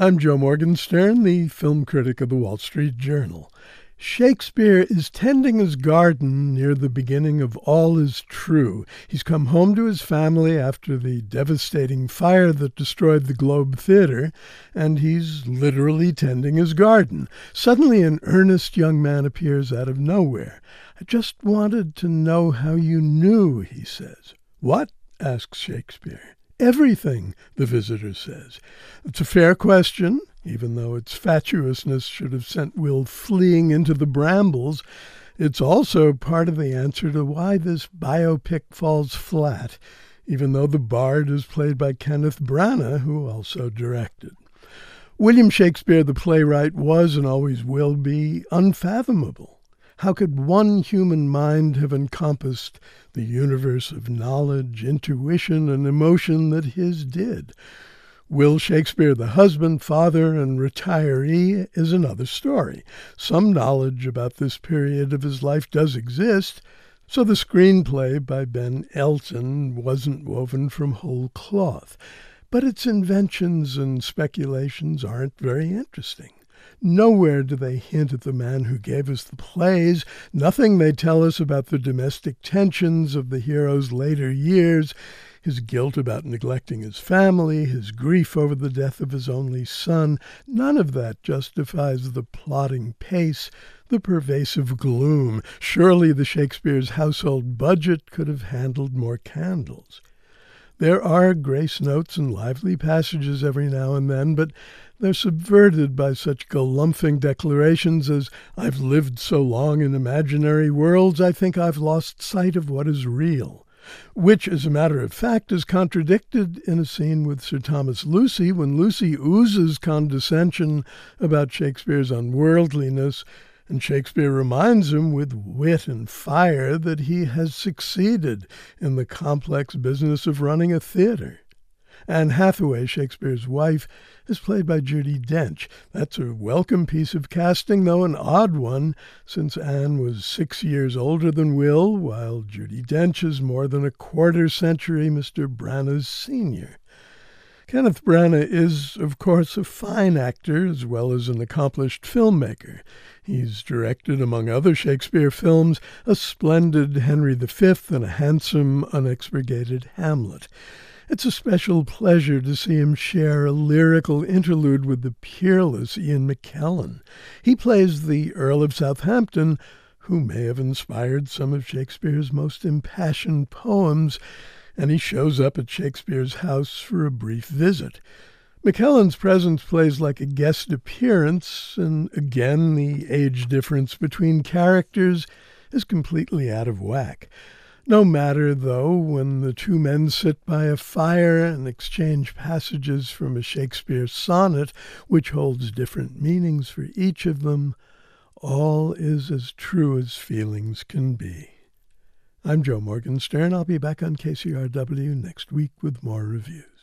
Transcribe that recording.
I'm Joe Morgenstern, the film critic of the Wall Street Journal. Shakespeare is tending his garden near the beginning of All Is True. He's come home to his family after the devastating fire that destroyed the Globe Theatre, and he's literally tending his garden. Suddenly, an earnest young man appears out of nowhere. I just wanted to know how you knew, he says. What? asks Shakespeare. Everything, the visitor says. It's a fair question, even though its fatuousness should have sent Will fleeing into the brambles. It's also part of the answer to why this biopic falls flat, even though the bard is played by Kenneth Branagh, who also directed. William Shakespeare, the playwright, was and always will be unfathomable. How could one human mind have encompassed the universe of knowledge, intuition, and emotion that his did? Will Shakespeare, the husband, father, and retiree, is another story. Some knowledge about this period of his life does exist, so the screenplay by Ben Elton wasn't woven from whole cloth. But its inventions and speculations aren't very interesting. Nowhere do they hint at the man who gave us the plays. Nothing they tell us about the domestic tensions of the hero's later years, his guilt about neglecting his family, his grief over the death of his only son. None of that justifies the plodding pace, the pervasive gloom. Surely the Shakespeare's household budget could have handled more candles. There are grace notes and lively passages every now and then, but they're subverted by such galumphing declarations as, I've lived so long in imaginary worlds, I think I've lost sight of what is real. Which, as a matter of fact, is contradicted in a scene with Sir Thomas Lucy when Lucy oozes condescension about Shakespeare's unworldliness and Shakespeare reminds him with wit and fire that he has succeeded in the complex business of running a theater. Anne Hathaway, Shakespeare's wife, is played by Judi Dench. That's a welcome piece of casting, though an odd one, since Anne was six years older than Will, while Judi Dench is more than a quarter century Mr. Branagh's senior. Kenneth Branagh is, of course, a fine actor as well as an accomplished filmmaker. He's directed, among other Shakespeare films, a splendid Henry V and a handsome, unexpurgated Hamlet. It's a special pleasure to see him share a lyrical interlude with the peerless Ian McKellen. He plays the Earl of Southampton, who may have inspired some of Shakespeare's most impassioned poems, and he shows up at Shakespeare's house for a brief visit. McKellen's presence plays like a guest appearance, and again, the age difference between characters is completely out of whack. No matter, though, when the two men sit by a fire and exchange passages from a Shakespeare sonnet, which holds different meanings for each of them, all is as true as feelings can be. I'm Joe Morgenstern. I'll be back on KCRW next week with more reviews.